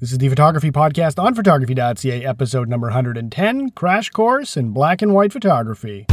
This is the Photography Podcast on photography.ca, episode number 110 Crash Course in Black and White Photography.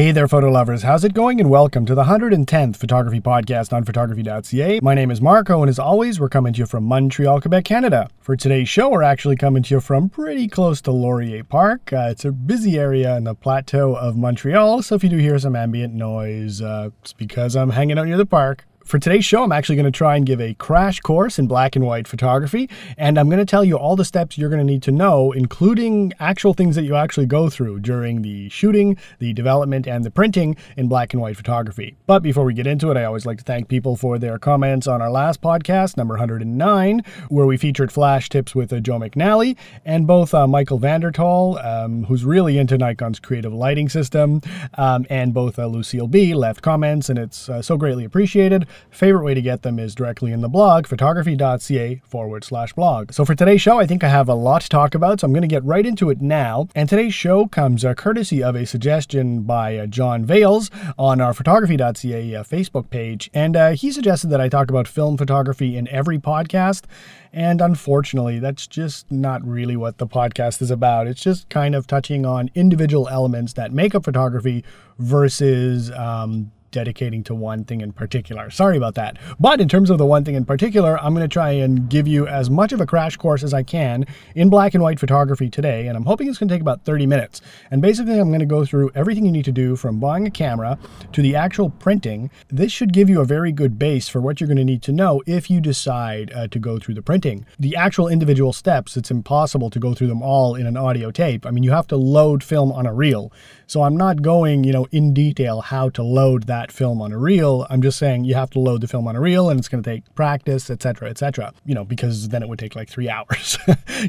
Hey there, photo lovers. How's it going? And welcome to the 110th Photography Podcast on photography.ca. My name is Marco, and as always, we're coming to you from Montreal, Quebec, Canada. For today's show, we're actually coming to you from pretty close to Laurier Park. Uh, it's a busy area in the plateau of Montreal, so if you do hear some ambient noise, uh, it's because I'm hanging out near the park. For today's show, I'm actually going to try and give a crash course in black and white photography, and I'm going to tell you all the steps you're going to need to know, including actual things that you actually go through during the shooting, the development, and the printing in black and white photography. But before we get into it, I always like to thank people for their comments on our last podcast, number 109, where we featured flash tips with uh, Joe McNally and both uh, Michael Vandertal, um, who's really into Nikon's creative lighting system, um, and both uh, Lucille B left comments, and it's uh, so greatly appreciated. Favorite way to get them is directly in the blog, photography.ca forward slash blog. So for today's show, I think I have a lot to talk about, so I'm going to get right into it now. And today's show comes uh, courtesy of a suggestion by uh, John Vales on our photography.ca uh, Facebook page. And uh, he suggested that I talk about film photography in every podcast. And unfortunately, that's just not really what the podcast is about. It's just kind of touching on individual elements that make up photography versus um, dedicating to one thing in particular. Sorry about that. But in terms of the one thing in particular, I'm going to try and give you as much of a crash course as I can in black and white photography today, and I'm hoping it's going to take about 30 minutes. And basically, I'm going to go through everything you need to do from buying a camera to the actual printing. This should give you a very good base for what you're going to need to know if you decide uh, to go through the printing. The actual individual steps, it's impossible to go through them all in an audio tape. I mean, you have to load film on a reel. So I'm not going, you know, in detail how to load that film on a reel. I'm just saying you have to load the film on a reel and it's going to take practice, etc., etc. You know, because then it would take like three hours.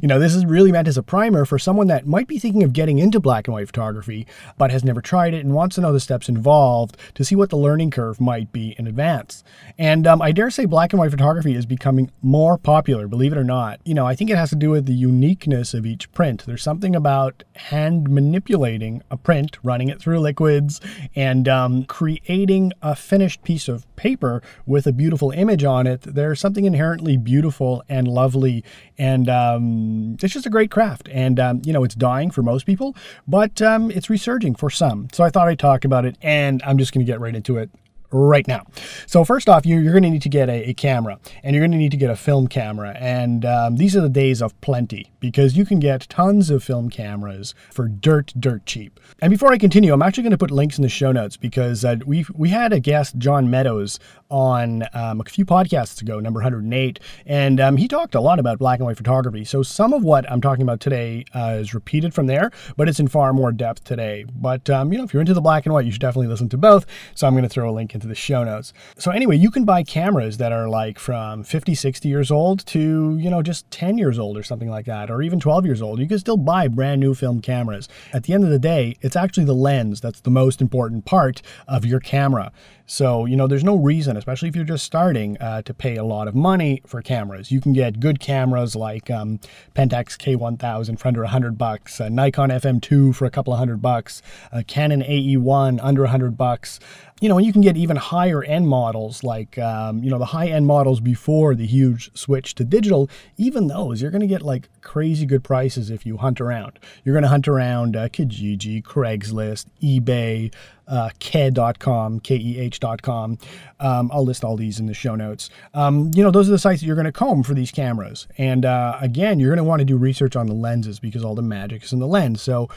you know, this is really meant as a primer for someone that might be thinking of getting into black and white photography, but has never tried it and wants to know the steps involved to see what the learning curve might be in advance. And um, I dare say black and white photography is becoming more popular, believe it or not. You know, I think it has to do with the uniqueness of each print. There's something about hand manipulating a print running it through liquids, and um, creating a finished piece of paper with a beautiful image on it. There's something inherently beautiful and lovely, and um, it's just a great craft. And um, you know, it's dying for most people, but um, it's resurging for some. So I thought I'd talk about it, and I'm just going to get right into it right now. So first off, you're, you're going to need to get a, a, camera, and you're going to need to get a film camera. And um, these are the days of plenty because you can get tons of film cameras for dirt, dirt cheap. And before I continue, I'm actually going to put links in the show notes because uh, we we had a guest, John Meadows, on um, a few podcasts ago, number 108, and um, he talked a lot about black and white photography. So some of what I'm talking about today uh, is repeated from there, but it's in far more depth today. But um, you know, if you're into the black and white, you should definitely listen to both. So I'm going to throw a link into the show notes. So anyway, you can buy cameras that are like from 50, 60 years old to you know just 10 years old or something like that, or even 12 years old. You can still buy brand new film cameras. At the end of the day, it's actually the lens that's the most important part of your camera. So, you know, there's no reason, especially if you're just starting, uh, to pay a lot of money for cameras. You can get good cameras like um, Pentax K1000 for under 100 bucks, Nikon FM2 for a couple of hundred bucks, Canon AE1 under 100 bucks you know, and you can get even higher end models like, um, you know, the high end models before the huge switch to digital. Even those, you're going to get like crazy good prices if you hunt around. You're going to hunt around uh, Kijiji, Craigslist, eBay, uh, keh.com, K-E-H.com. Um, I'll list all these in the show notes. Um, you know, those are the sites that you're going to comb for these cameras. And uh, again, you're going to want to do research on the lenses because all the magic is in the lens. So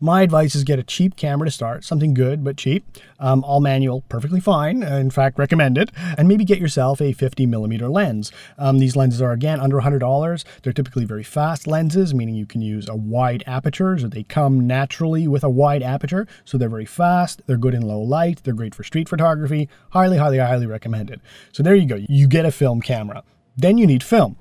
my advice is get a cheap camera to start, something good but cheap. Um, all manual, perfectly fine. In fact, recommend it. And maybe get yourself a 50 millimeter lens. Um, these lenses are again under $100. They're typically very fast lenses, meaning you can use a wide aperture. So they come naturally with a wide aperture. So they're very fast. They're good in low light. They're great for street photography. Highly, highly, highly recommended. So there you go. You get a film camera. Then you need film.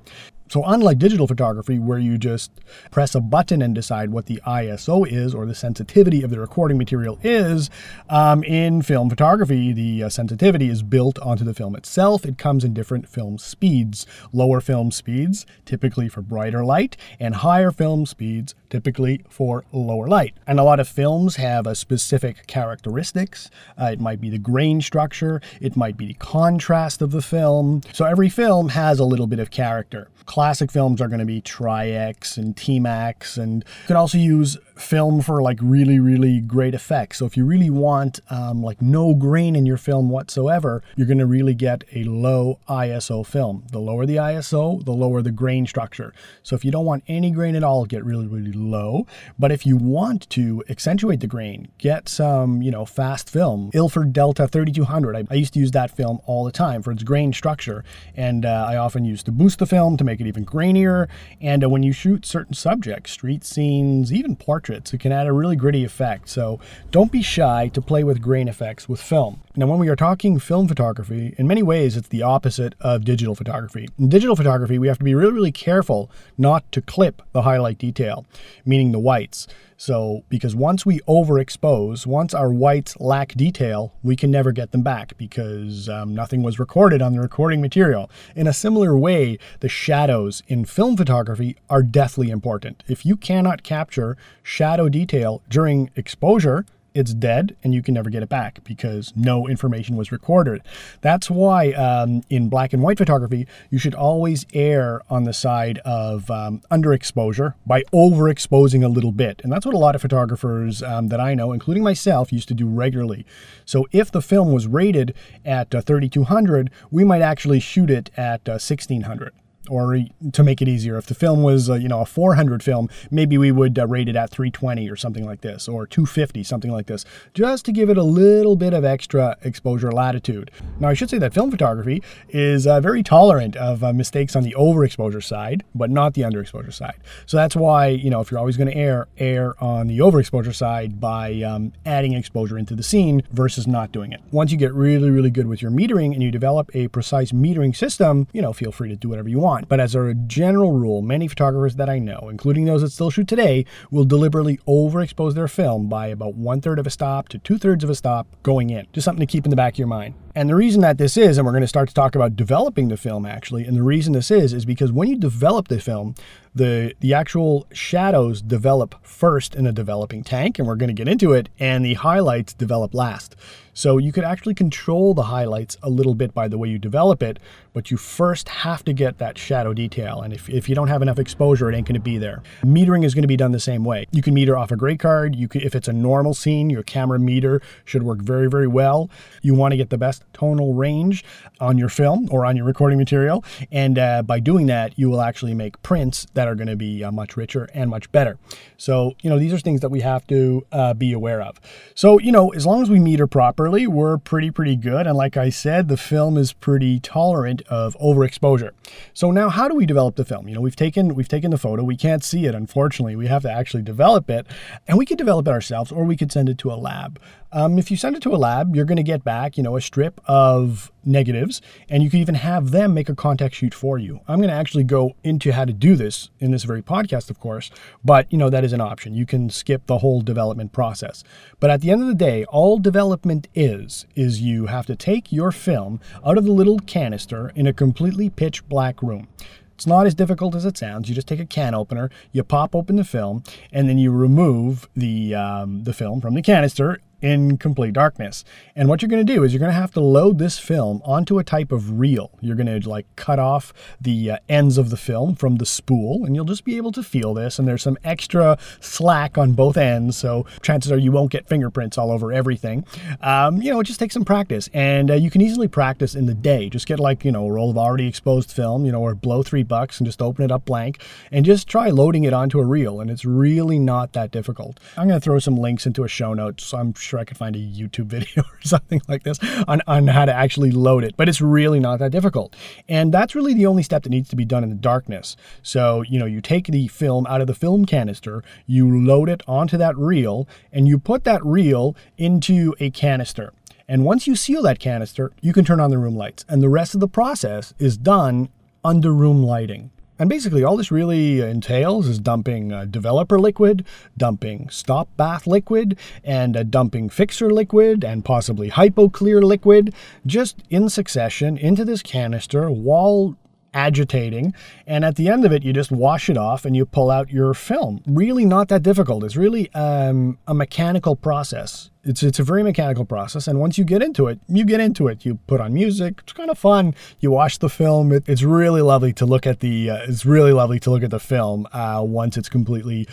So, unlike digital photography, where you just press a button and decide what the ISO is or the sensitivity of the recording material is, um, in film photography, the uh, sensitivity is built onto the film itself. It comes in different film speeds lower film speeds, typically for brighter light, and higher film speeds, typically for lower light. And a lot of films have a specific characteristics. Uh, it might be the grain structure, it might be the contrast of the film. So, every film has a little bit of character. Classic films are going to be Tri-X and T-Max, and you can also use film for like really, really great effects. So if you really want um, like no grain in your film whatsoever, you're going to really get a low ISO film. The lower the ISO, the lower the grain structure. So if you don't want any grain at all, get really, really low. But if you want to accentuate the grain, get some, you know, fast film. Ilford Delta 3200. I, I used to use that film all the time for its grain structure, and uh, I often used to boost the film to make it even grainier. And uh, when you shoot certain subjects, street scenes, even portraits, it can add a really gritty effect. So don't be shy to play with grain effects with film. Now, when we are talking film photography, in many ways, it's the opposite of digital photography. In digital photography, we have to be really, really careful not to clip the highlight detail, meaning the whites. So, because once we overexpose, once our whites lack detail, we can never get them back because um, nothing was recorded on the recording material. In a similar way, the shadows in film photography are deathly important. If you cannot capture shadow detail during exposure, it's dead and you can never get it back because no information was recorded. That's why um, in black and white photography, you should always err on the side of um, underexposure by overexposing a little bit. And that's what a lot of photographers um, that I know, including myself, used to do regularly. So if the film was rated at uh, 3200, we might actually shoot it at uh, 1600 or to make it easier, if the film was uh, you know a 400 film, maybe we would uh, rate it at 320 or something like this, or 250, something like this, just to give it a little bit of extra exposure latitude. Now, I should say that film photography is uh, very tolerant of uh, mistakes on the overexposure side, but not the underexposure side. So that's why you know if you're always going to err, err on the overexposure side by um, adding exposure into the scene versus not doing it. Once you get really, really good with your metering and you develop a precise metering system, you know, feel free to do whatever you want want. But as a general rule, many photographers that I know, including those that still shoot today, will deliberately overexpose their film by about one third of a stop to two thirds of a stop going in. Just something to keep in the back of your mind. And the reason that this is, and we're going to start to talk about developing the film actually, and the reason this is, is because when you develop the film, the the actual shadows develop first in a developing tank, and we're going to get into it, and the highlights develop last. So you could actually control the highlights a little bit by the way you develop it, but you first have to get that shadow detail. And if, if you don't have enough exposure, it ain't to be there. Metering is to be done the same way. You can meter off a gray card. You if it's a normal scene, your camera meter should work very, very well. You want to get the best tonal range on your film or on your recording material. And uh, by doing that, you will actually make prints that are to be uh, much richer and much better. So, you know, these are things that we have to uh, be aware of. So, you know, as long as we meter properly, early were pretty, pretty good. And like I said, the film is pretty tolerant of overexposure. So now how do we develop the film? You know, we've taken we've taken the photo. We can't see it, unfortunately. We have to actually develop it. And we could develop it ourselves or we could send it to a lab. Um, if you send it to a lab, you're going to get back, you know, a strip of negatives, and you can even have them make a contact sheet for you. I'm going to actually go into how to do this in this very podcast, of course, but you know that is an option. You can skip the whole development process. But at the end of the day, all development is is you have to take your film out of the little canister in a completely pitch black room. It's not as difficult as it sounds. You just take a can opener, you pop open the film, and then you remove the um, the film from the canister in complete darkness. And what you're going to do is you're going to have to load this film onto a type of reel. You're going to like cut off the uh, ends of the film from the spool and you'll just be able to feel this and there's some extra slack on both ends so chances are you won't get fingerprints all over everything. Um, you know, it just takes some practice and uh, you can easily practice in the day. Just get like, you know, a roll of already exposed film, you know, or blow three bucks and just open it up blank and just try loading it onto a reel and it's really not that difficult. I'm going to throw some links into a show notes. So I'm I could find a YouTube video or something like this on, on how to actually load it. But it's really not that difficult. And that's really the only step that needs to be done in the darkness. So, you know, you take the film out of the film canister, you load it onto that reel, and you put that reel into a canister. And once you seal that canister, you can turn on the room lights. And the rest of the process is done under room lighting. And basically, all this really entails is dumping uh, developer liquid, dumping stop bath liquid, and uh, dumping fixer liquid, and possibly hypoclear liquid, just in succession into this canister while agitating. And at the end of it, you just wash it off and you pull out your film. Really not that difficult. It's really um, a mechanical process. It's, it's a very mechanical process. And once you get into it, you get into it. You put on music. It's kind of fun. You watch the film. It, it's really lovely to look at the, uh, it's really lovely to look at the film uh, once it's completely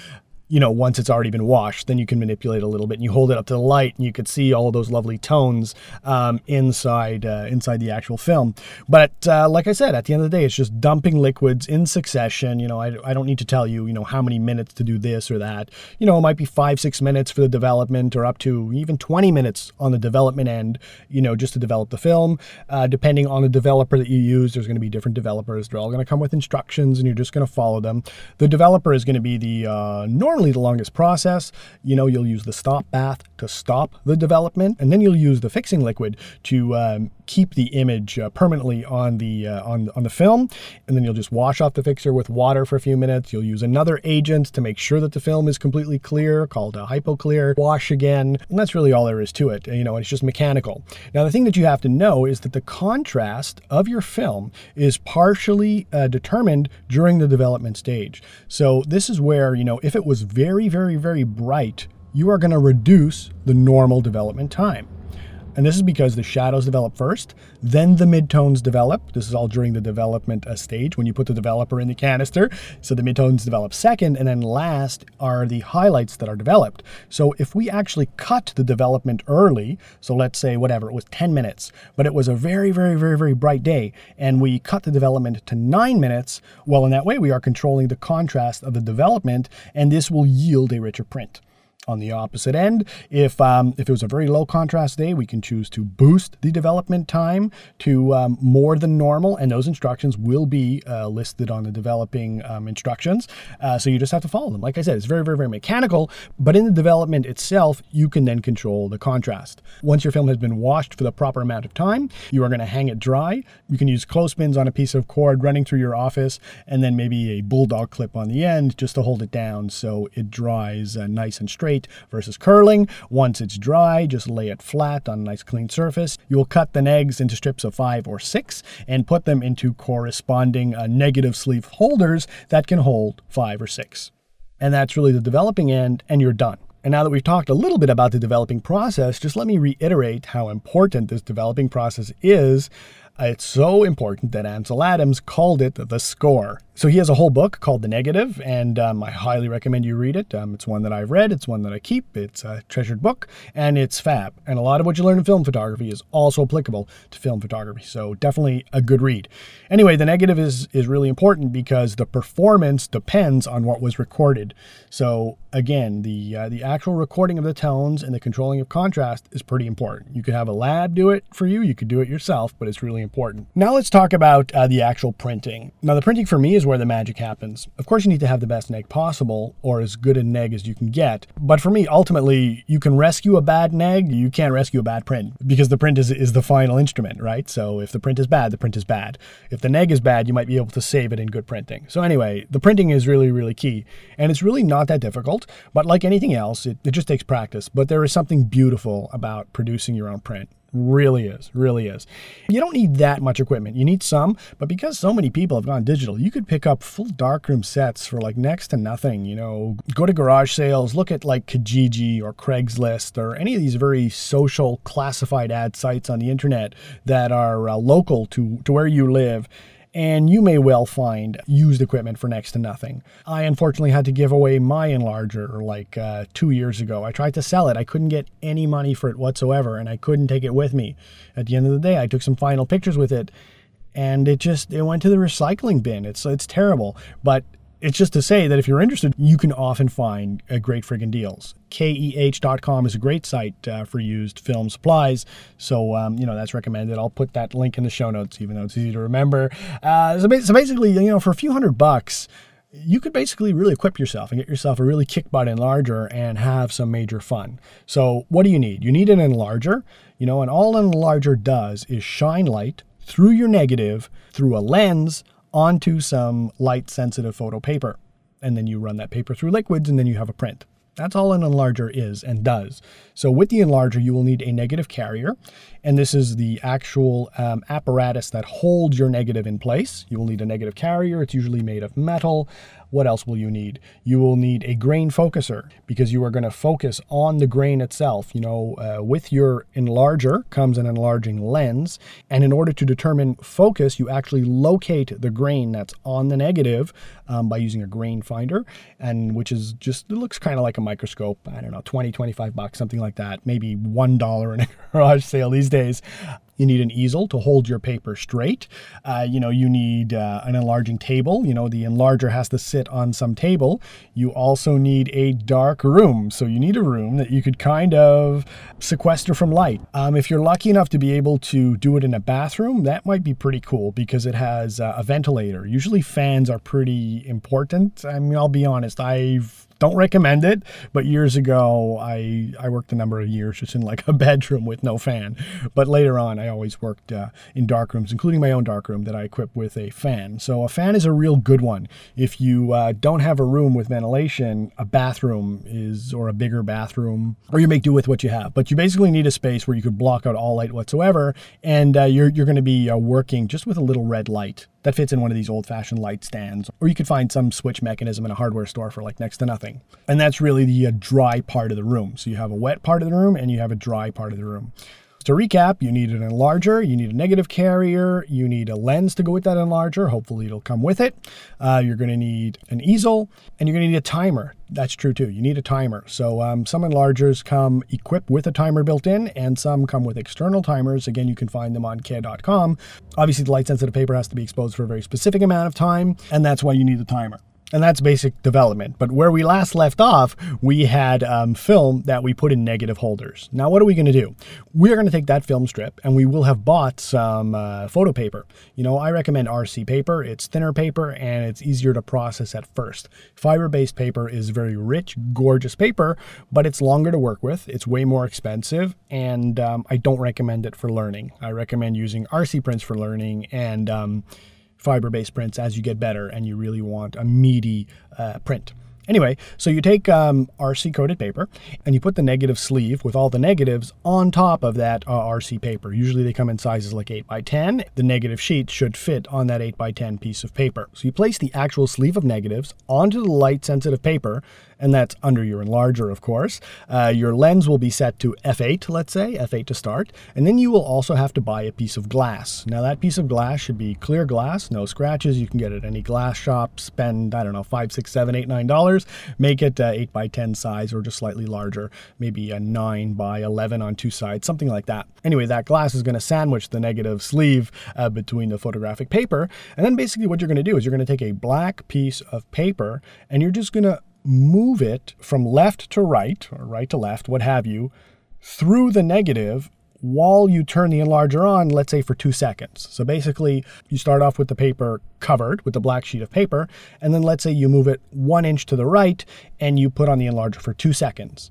you know, once it's already been washed, then you can manipulate a little bit, and you hold it up to the light, and you could see all those lovely tones um, inside uh, inside the actual film. But uh, like I said, at the end of the day, it's just dumping liquids in succession. You know, I, I don't need to tell you, you know, how many minutes to do this or that. You know, it might be five six minutes for the development, or up to even twenty minutes on the development end. You know, just to develop the film. Uh, depending on the developer that you use, there's going to be different developers. They're all going to come with instructions, and you're just going to follow them. The developer is going to be the uh, normal normally the longest process. You know, you'll use the stop bath to stop the development, and then you'll use the fixing liquid to um, keep the image uh, permanently on the uh, on on the film, and then you'll just wash off the fixer with water for a few minutes. You'll use another agent to make sure that the film is completely clear, called a hypoclear. Wash again, and that's really all there is to it. You know, it's just mechanical. Now, the thing that you have to know is that the contrast of your film is partially uh, determined during the development stage. So this is where you know if it was very, very, very bright, you are going to reduce the normal development time. And this is because the shadows develop first, then the midtones develop. This is all during the development uh, stage when you put the developer in the canister. So the midtones develop second, and then last are the highlights that are developed. So if we actually cut the development early, so let's say whatever, it was 10 minutes, but it was a very, very, very, very bright day, and we cut the development to nine minutes, well, in that way, we are controlling the contrast of the development, and this will yield a richer print. On the opposite end, if, um, if it was a very low contrast day, we can choose to boost the development time to um, more than normal, and those instructions will be uh, listed on the developing um, instructions. Uh, so you just have to follow them. Like I said, it's very, very, very mechanical, but in the development itself, you can then control the contrast. Once your film has been washed for the proper amount of time, you are going to hang it dry. You can use clothespins on a piece of cord running through your office, and then maybe a bulldog clip on the end just to hold it down so it dries uh, nice and straight versus curling. Once it's dry, just lay it flat on a nice clean surface. You will cut the negs into strips of five or six and put them into corresponding uh, negative sleeve holders that can hold five or six. And that's really the developing end, and you're done. And now that we've talked a little bit about the developing process, just let me reiterate how important this developing process is it's so important that Ansel Adams called it the score. So he has a whole book called The Negative, and um, I highly recommend you read it. Um, it's one that I've read, it's one that I keep, it's a treasured book, and it's fab. And a lot of what you learn in film photography is also applicable to film photography. So definitely a good read. Anyway, The Negative is is really important because the performance depends on what was recorded. So again, the uh, the actual recording of the tones and the controlling of contrast is pretty important. You could have a lab do it for you, you could do it yourself, but it's really important. Now let's talk about uh, the actual printing. Now the printing for me is where the magic happens. Of course, you need to have the best neg possible or as good a neg as you can get. But for me, ultimately, you can rescue a bad neg, you can't rescue a bad print because the print is, is the final instrument, right? So if the print is bad, the print is bad. If the neg is bad, you might be able to save it in good printing. So anyway, the printing is really, really key. And it's really not that difficult. But like anything else, it, it just takes practice. But there is something beautiful about producing your own print. Really is, really is. You don't need that much equipment. You need some, but because so many people have gone digital, you could pick up full darkroom sets for like next to nothing. You know, go to garage sales, look at like Kijiji or Craigslist or any of these very social classified ad sites on the internet that are uh, local to, to where you live and you may well find used equipment for next to nothing. I unfortunately had to give away my enlarger like uh, two years ago. I tried to sell it, I couldn't get any money for it whatsoever, and I couldn't take it with me. At the end of the day, I took some final pictures with it, and it just it went to the recycling bin. It's it's terrible, but it's just to say that if you're interested, you can often find uh, great friggin' deals. KEH.com is a great site uh, for used film supplies. So, um, you know, that's recommended. I'll put that link in the show notes, even though it's easy to remember. Uh, so, so basically, you know, for a few hundred bucks, you could basically really equip yourself and get yourself a really kick butt enlarger and have some major fun. So, what do you need? You need an enlarger, you know, and all an enlarger does is shine light through your negative, through a lens, onto some light sensitive photo paper. And then you run that paper through liquids and then you have a print. That's all an enlarger is and does. So with the enlarger, you will need a negative carrier, and this is the actual um, apparatus that holds your negative in place. You will need a negative carrier. It's usually made of metal. What else will you need? You will need a grain focuser because you are going to focus on the grain itself. You know, uh, with your enlarger comes an enlarging lens, and in order to determine focus, you actually locate the grain that's on the negative um, by using a grain finder, and which is just it looks kind of like a microscope. I don't know, 20, 25 bucks, something like that. Maybe one dollar in a garage sale these days. You need an easel to hold your paper straight. Uh, you know, you need uh, an enlarging table. You know, the enlarger has to sit on some table. You also need a dark room. So you need a room that you could kind of sequester from light. Um, if you're lucky enough to be able to do it in a bathroom, that might be pretty cool because it has uh, a ventilator. Usually fans are pretty important. I mean, I'll be honest, I've don't recommend it, but years ago I I worked a number of years just in like a bedroom with no fan. But later on, I always worked uh, in dark rooms, including my own dark room that I equipped with a fan. So a fan is a real good one. If you uh, don't have a room with ventilation, a bathroom is or a bigger bathroom, or you make do with what you have. But you basically need a space where you could block out all light whatsoever, and uh, you're you're going to be uh, working just with a little red light that fits in one of these old fashioned light stands. Or you could find some switch mechanism in a hardware store for like next to nothing. And that's really the uh, dry part of the room. So you have a wet part of the room and you have a dry part of the room. To recap, you need an enlarger, you need a negative carrier, you need a lens to go with that enlarger. Hopefully, it'll come with it. Uh, you're going to need an easel, and you're going to need a timer. That's true too. You need a timer. So, um, some enlargers come equipped with a timer built in, and some come with external timers. Again, you can find them on KEH.com. Obviously, the light sensitive paper has to be exposed for a very specific amount of time, and that's why you need the timer. And that's basic development. But where we last left off, we had um, film that we put in negative holders. Now, what are we going to do? We're going to take that film strip and we will have bought some uh, photo paper. You know, I recommend RC paper. It's thinner paper and it's easier to process at first. Fiber based paper is very rich, gorgeous paper, but it's longer to work with. It's way more expensive and um, I don't recommend it for learning. I recommend using RC prints for learning and um, fiber based prints as you get better and you really want a meaty uh, print. Anyway, so you take um, RC coated paper and you put the negative sleeve with all the negatives on top of that uh, RC paper. Usually they come in sizes like 8 by 10. The negative sheet should fit on that 8 by 10 piece of paper. So you place the actual sleeve of negatives onto the light sensitive paper and that's under your enlarger, of course. Uh, your lens will be set to f8, let's say, f8 to start, and then you will also have to buy a piece of glass. Now, that piece of glass should be clear glass, no scratches. You can get it at any glass shop, spend, I don't know, five, six, seven, eight, nine dollars, make it uh, 8 by 10 size or just slightly larger, maybe a 9 by 11 on two sides, something like that. Anyway, that glass is going to sandwich the negative sleeve uh, between the photographic paper, and then basically what you're going to do is you're going to take a black piece of paper and you're just going to move it from left to right, or right to left, what have you, through the negative while you turn the enlarger on, let's say for two seconds. So basically, you start off with the paper covered with the black sheet of paper, and then let's say you move it one inch to the right and you put on the enlarger for two seconds.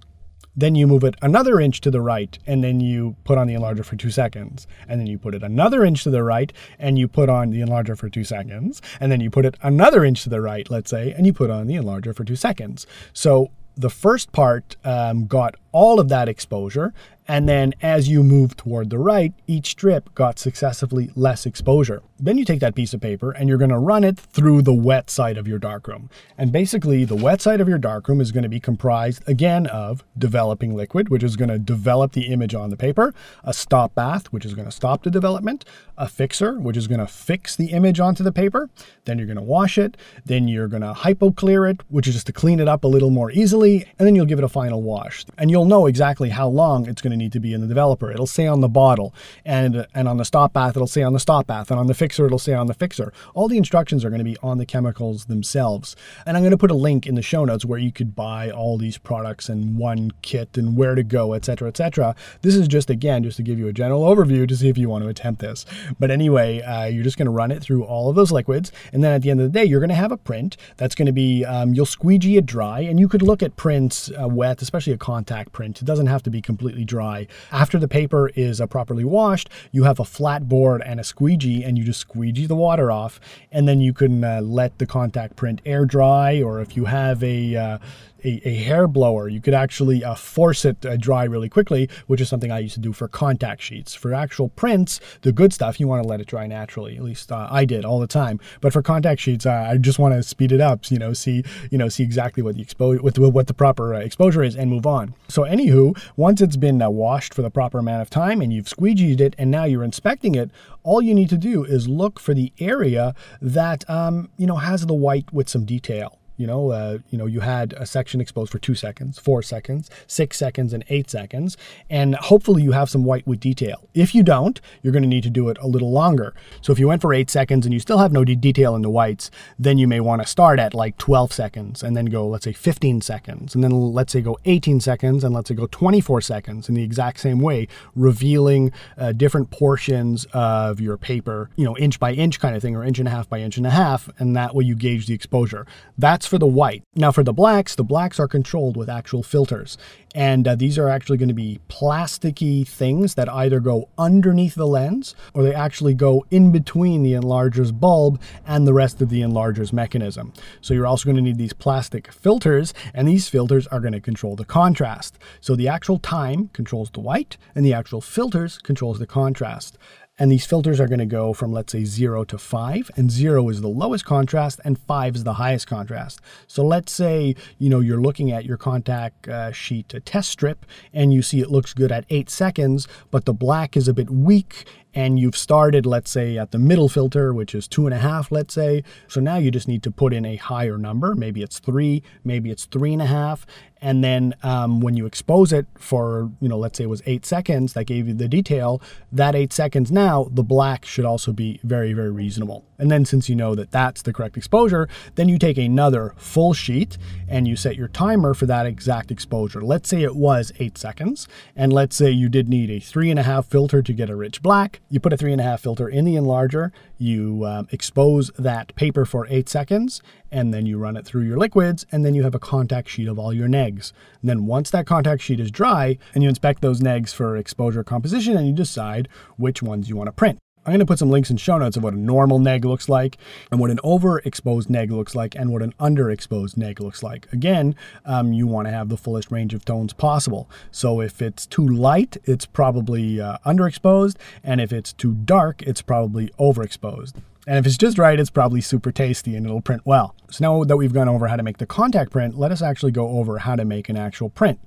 Then you move it another inch to the right, and then you put on the enlarger for two seconds. And then you put it another inch to the right, and you put on the enlarger for two seconds. And then you put it another inch to the right, let's say, and you put on the enlarger for two seconds. So the first part um, got all of that exposure, and then as you move toward the right, each strip got successively less exposure. Then you take that piece of paper and you're going to run it through the wet side of your darkroom. And basically, the wet side of your darkroom is going to be comprised again of developing liquid, which is going to develop the image on the paper, a stop bath, which is going to stop the development, a fixer, which is going to fix the image onto the paper. Then you're going to wash it. Then you're going to hypo clear it, which is just to clean it up a little more easily. And then you'll give it a final wash. And you'll know exactly how long it's going to need to be in the developer. It'll say on the bottle, and and on the stop bath, it'll say on the stop bath, and on the fixer, it'll say on the fixer. All the instructions are going to be on the chemicals themselves. And I'm going to put a link in the show notes where you could buy all these products in one kit and where to go, etc., etc. This is just again just to give you a general overview to see if you want to attempt this. But anyway, uh, you're just going to run it through all of those liquids, and then at the end of the day, you're going to have a print that's going to be um, you'll squeegee it dry, and you could look at prints uh, wet, especially a contact print. It doesn't have to be completely dry. After the paper is uh, properly washed, you have a flat board and a squeegee, and you just squeegee the water off, and then you can uh, let the contact print air dry, or if you have a uh, a, a hair blower. You could actually uh, force it uh, dry really quickly, which is something I used to do for contact sheets. For actual prints, the good stuff, you want to let it dry naturally. At least uh, I did all the time. But for contact sheets, uh, I just want to speed it up. You know, see you know see exactly what the exposure what what the proper uh, exposure is and move on. So anywho, once it's been uh, washed for the proper amount of time and you've squeegeed it and now you're inspecting it, all you need to do is look for the area that um, you know has the white with some detail. You know, uh, you know, you had a section exposed for two seconds, four seconds, six seconds, and eight seconds, and hopefully you have some white with detail. If you don't, you're going to need to do it a little longer. So if you went for eight seconds and you still have no de- detail in the whites, then you may want to start at like 12 seconds and then go, let's say, 15 seconds, and then let's say go 18 seconds, and let's say go 24 seconds in the exact same way, revealing uh, different portions of your paper, you know, inch by inch kind of thing, or inch and a half by inch and a half, and that way you gauge the exposure. That's that's for the white. Now for the blacks, the blacks are controlled with actual filters. And uh, these are actually going to be plasticky things that either go underneath the lens or they actually go in between the enlarger's bulb and the rest of the enlarger's mechanism. So you're also going to need these plastic filters, and these filters are going to control the contrast. So the actual time controls the white, and the actual filters controls the contrast. And these filters are going to go from, let's say, 0 to 5. And 0 is the lowest contrast, and 5 is the highest contrast. So let's say, you know, you're looking at your contact uh, sheet test strip, and you see it looks good at 8 seconds, but the black is a bit weak and you've started, let's say, at the middle filter, which is two and a half, let's say. So now you just need to put in a higher number. Maybe it's three, maybe it's three and a half. And then um, when you expose it for, you know, let's say it was eight seconds, that gave you the detail, that eight seconds now, the black should also be very, very reasonable. And then since you know that that's the correct exposure, then you take another full sheet and you set your timer for that exact exposure. Let's say it was eight seconds. And let's say you did need a three and a half filter to get a rich black you put a three and a half filter in the enlarger, you um, expose that paper for eight seconds, and then you run it through your liquids, and then you have a contact sheet of all your negs. And then once that contact sheet is dry, and you inspect those negs for exposure composition, and you decide which ones you want to print. I'm going to put some links in show notes of what a normal neg looks like and what an overexposed neg looks like and what an underexposed neg looks like. Again, um, you want to have the fullest range of tones possible. So if it's too light, it's probably uh, underexposed, and if it's too dark, it's probably overexposed. And if it's just right, it's probably super tasty and it'll print well. So now that we've gone over how to make the contact print, let us actually go over how to make an actual print.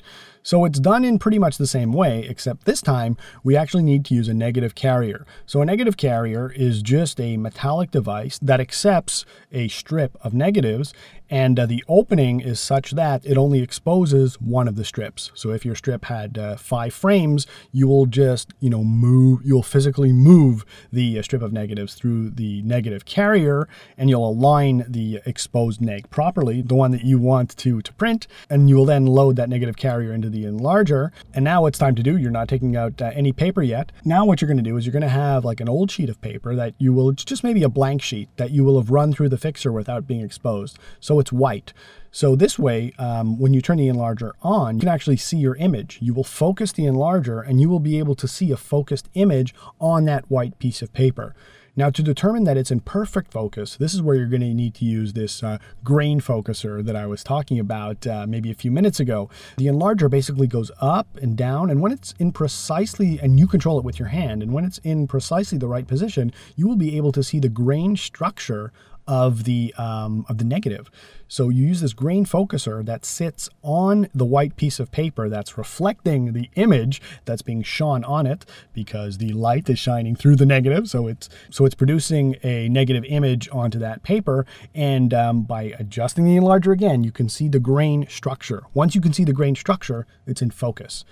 So it's done in pretty much the same way, except this time we actually need to use a negative carrier. So a negative carrier is just a metallic device that accepts a strip of negatives and uh, the opening is such that it only exposes one of the strips. So if your strip had uh, five frames, you will just, you know, move, you'll physically move the uh, strip of negatives through the negative carrier and you'll align the exposed neg properly, the one that you want to, to print, and you will then load that negative carrier into the enlarger. And now it's time to do, you're not taking out uh, any paper yet. Now what you're going to do is you're going to have like an old sheet of paper that you will, just maybe a blank sheet that you will have run through the fixer without being exposed. So it's white. So this way, um, when you turn the enlarger on, you can actually see your image. You will focus the enlarger and you will be able to see a focused image on that white piece of paper. Now to determine that it's in perfect focus, this is where you're going to need to use this uh, grain focuser that I was talking about uh, maybe a few minutes ago. The enlarger basically goes up and down, and when it's in precisely, and you control it with your hand, and when it's in precisely the right position, you will be able to see the grain structure of the um, of the negative. So you use this grain focuser that sits on the white piece of paper that's reflecting the image that's being shone on it because the light is shining through the negative. So it's so it's producing a negative image onto that paper. And um, by adjusting the enlarger again, you can see the grain structure. Once you can see the grain structure, it's in focus.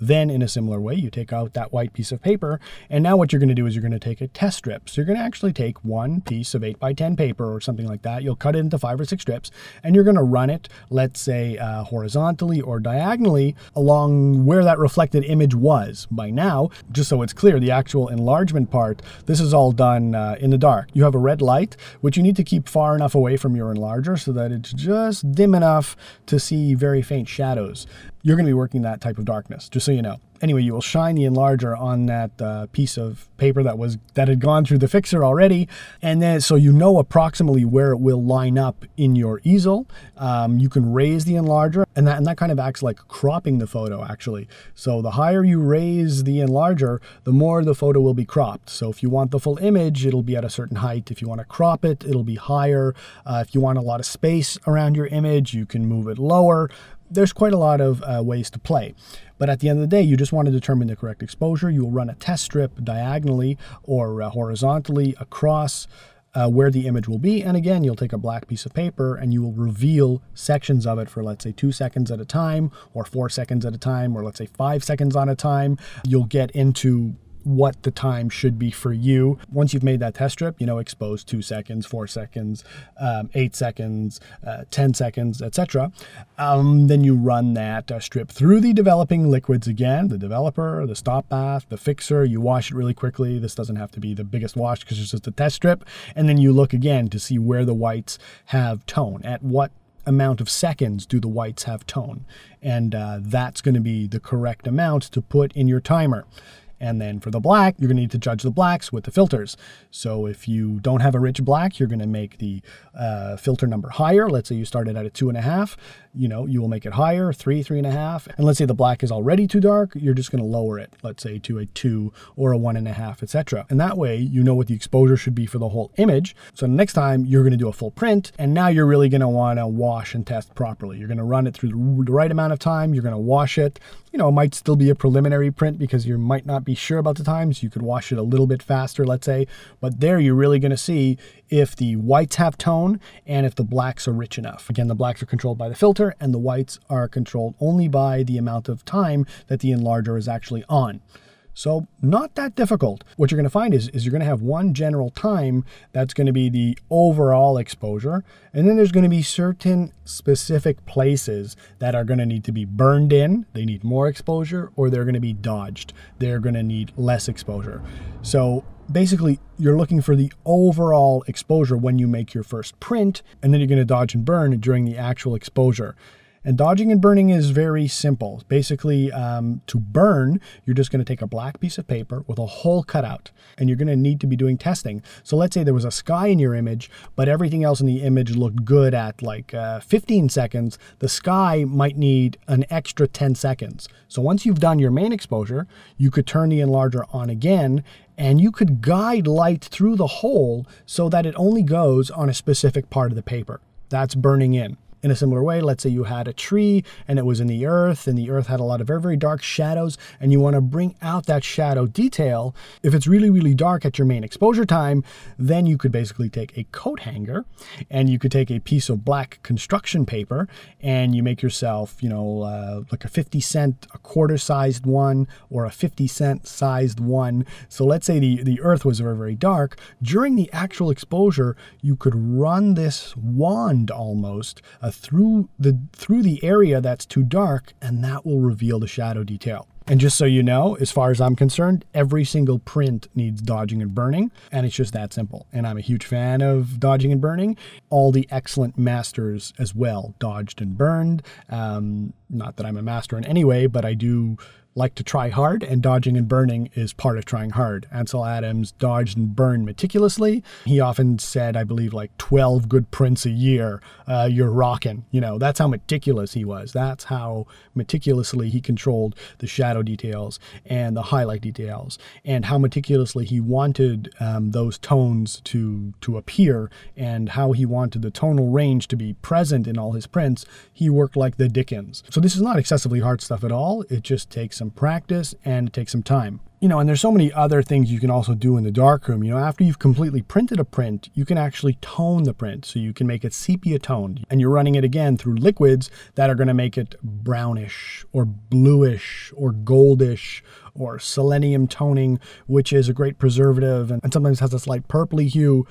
Then, in a similar way, you take out that white piece of paper, and now what you're going to do is you're going to take a test strip. So you're going to actually take one piece of 8 by 10 paper or something like that. You'll cut it into five or six strips, and you're going to run it, let's say, uh, horizontally or diagonally along where that reflected image was. By now, just so it's clear, the actual enlargement part, this is all done uh, in the dark. You have a red light, which you need to keep far enough away from your enlarger so that it's just dim enough to see very faint shadows. You're going to be working that type of darkness, just so you know. Anyway, you will shine the enlarger on that uh, piece of paper that was that had gone through the fixer already, and then so you know approximately where it will line up in your easel. Um, you can raise the enlarger, and that and that kind of acts like cropping the photo actually. So the higher you raise the enlarger, the more the photo will be cropped. So if you want the full image, it'll be at a certain height. If you want to crop it, it'll be higher. Uh, if you want a lot of space around your image, you can move it lower there's quite a lot of uh, ways to play. But at the end of the day, you just want to determine the correct exposure. You will run a test strip diagonally or uh, horizontally across uh, where the image will be. And again, you'll take a black piece of paper and you will reveal sections of it for, let's say, two seconds at a time, or four seconds at a time, or let's say five seconds on a time. You'll get into what the time should be for you. Once you've made that test strip, you know, expose two seconds, four seconds, um, eight seconds, uh, 10 seconds, etc. Um, then you run that uh, strip through the developing liquids again, the developer, the stop bath, the fixer. You wash it really quickly. This doesn't have to be the biggest wash because it's just a test strip. And then you look again to see where the whites have tone, at what amount of seconds do the whites have tone. And uh, that's going to be the correct amount to put in your timer. And then for the black, you're to need to judge the blacks with the filters. So if you don't have a rich black, you're to make the uh, filter number higher. Let's say you started at a two and a half, you know, you will make it higher, three, three and a half. And let's say the black is already too dark, you're just to lower it, let's say to a two or a one and a half, etc. And that way you know what the exposure should be for the whole image. So next time you're to do a full print and now you're really want to wash and test properly. You're to run it through the right amount of time. You're to wash it. You know, it might still be a preliminary print because you might not be sure about the times. You could wash it a little bit faster, let's say. But there you're really going to see if the whites have tone and if the blacks are rich enough. Again, the blacks are controlled by the filter and the whites are controlled only by the amount of time that the enlarger is actually on. So not that difficult. What you're going to find is, is you're going to have one general time that's going to be the overall exposure. And then there's going to be certain specific places that are going to need to be burned in. They need more exposure or they're going to be dodged. They're going to need less exposure. So basically you're looking for the overall exposure when you make your first print and then you're going to dodge and burn during the actual exposure and dodging and burning is very simple. Basically, um, to burn, you're just going to take a black piece of paper with a hole cut out, and you're going to need to be doing testing. So let's say there was a sky in your image, but everything else in the image looked good at like uh, 15 seconds. The sky might need an extra 10 seconds. So once you've done your main exposure, you could turn the enlarger on again and you could guide light through the hole so that it only goes on a specific part of the paper. That's burning in. In a similar way, let's say you had a tree and it was in the earth, and the earth had a lot of very, very dark shadows, and you want to bring out that shadow detail. If it's really, really dark at your main exposure time, then you could basically take a coat hanger and you could take a piece of black construction paper and you make yourself, you know, uh, like a 50 cent, a quarter sized one or a 50 cent sized one. So let's say the, the earth was very, very dark. During the actual exposure, you could run this wand almost. Uh, through the through the area that's too dark, and that will reveal the shadow detail. And just so you know, as far as I'm concerned, every single print needs dodging and burning, and it's just that simple. And I'm a huge fan of dodging and burning. All the excellent masters as well dodged and burned. Um, not that I'm a master in any way, but I do like to try hard, and dodging and burning is part of trying hard. Ansel Adams dodged and burned meticulously. He often said, I believe, like 12 good prints a year, uh, you're rocking. You know, that's how meticulous he was. That's how meticulously he controlled the shadow details and the highlight details, and how meticulously he wanted um, those tones to, to appear, and how he wanted the tonal range to be present in all his prints. He worked like the Dickens. So this is not excessively hard stuff at all. It just takes some practice and it takes some time. You know, and there's so many other things you can also do in the darkroom. You know, after you've completely printed a print, you can actually tone the print. So you can make it sepia toned. And you're running it again through liquids that are going to make it brownish or bluish or goldish or selenium toning, which is a great preservative and, and sometimes has a slight purpley hue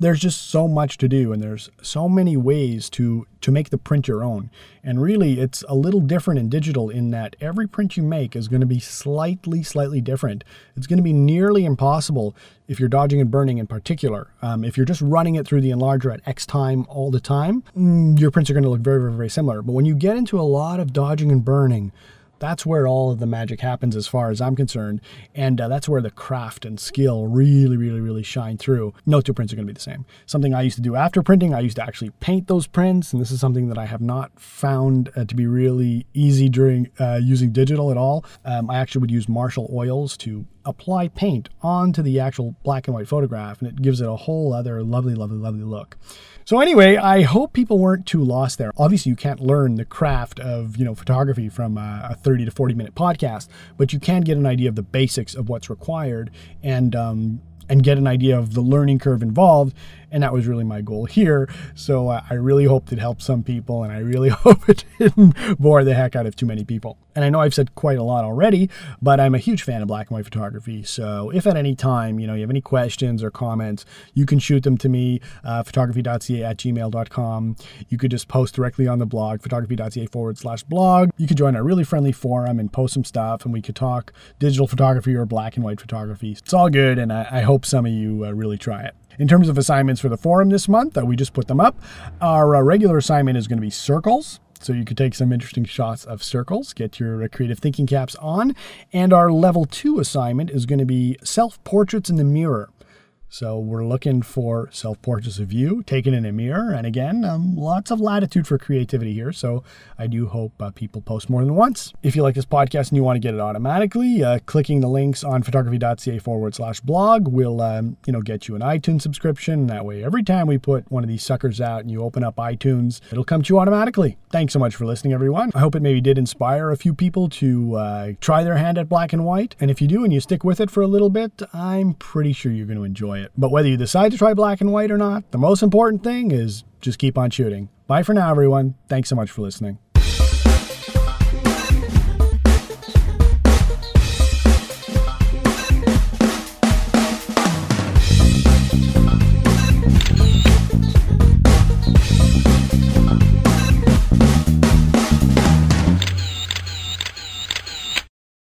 there's just so much to do and there's so many ways to to make the print your own. And really it's a little different in digital in that every print you make is going to be slightly slightly different. It's going to be nearly impossible if you're dodging and burning in particular. Um, if you're just running it through the enlarger at x time all the time mm, your prints are going to look very very very similar. But when you get into a lot of dodging and burning that's where all of the magic happens as far as I'm concerned. And uh, that's where the craft and skill really, really, really shine through. No two prints are going to be the same. Something I used to do after printing, I used to actually paint those prints. And this is something that I have not found uh, to be really easy during uh, using digital at all. Um, I actually would use Marshall oils to apply paint onto the actual black and white photograph, and it gives it a whole other lovely, lovely, lovely look. So anyway, I hope people weren't too lost there. Obviously, you can't learn the craft of you know photography from a, a 30 to 40 minute podcast, but you can get an idea of the basics of what's required and um, and get an idea of the learning curve involved. And that was really my goal here. So uh, I really hoped it helped some people, and I really hope it didn't bore the heck out of too many people. And I know I've said quite a lot already, but I'm a huge fan of black and white photography. So if at any time, you know, you have any questions or comments, you can shoot them to me, uh, photography.ca at gmail.com. You could just post directly on the blog, photography.ca forward slash blog. You could join our really friendly forum and post some stuff, and we could talk digital photography or black and white photography. It's all good, and I, I hope some of you uh, really try it. In terms of assignments for the forum this month, uh, we just put them up. Our uh, regular assignment is going to be circles. So you could take some interesting shots of circles, get your uh, creative thinking caps on. And our level two assignment is going to be self portraits in the mirror. So we're looking for self-portraits of you taken in a mirror. And again, um, lots of latitude for creativity here. So I do hope uh, people post more than once. If you like this podcast and you want to get it automatically, uh, clicking the links on photography.ca forward slash blog will, um, you know, get you an iTunes subscription. That way, every time we put one of these suckers out and you open up iTunes, it'll come to you automatically. Thanks so much for listening, everyone. I hope it maybe did inspire a few people to uh, try their hand at black and white. And if you do and you stick with it for a little bit, I'm pretty sure you're going to enjoy it. But whether you decide to try black and white or not, the most important thing is just keep on shooting. Bye for now, everyone. Thanks so much for listening.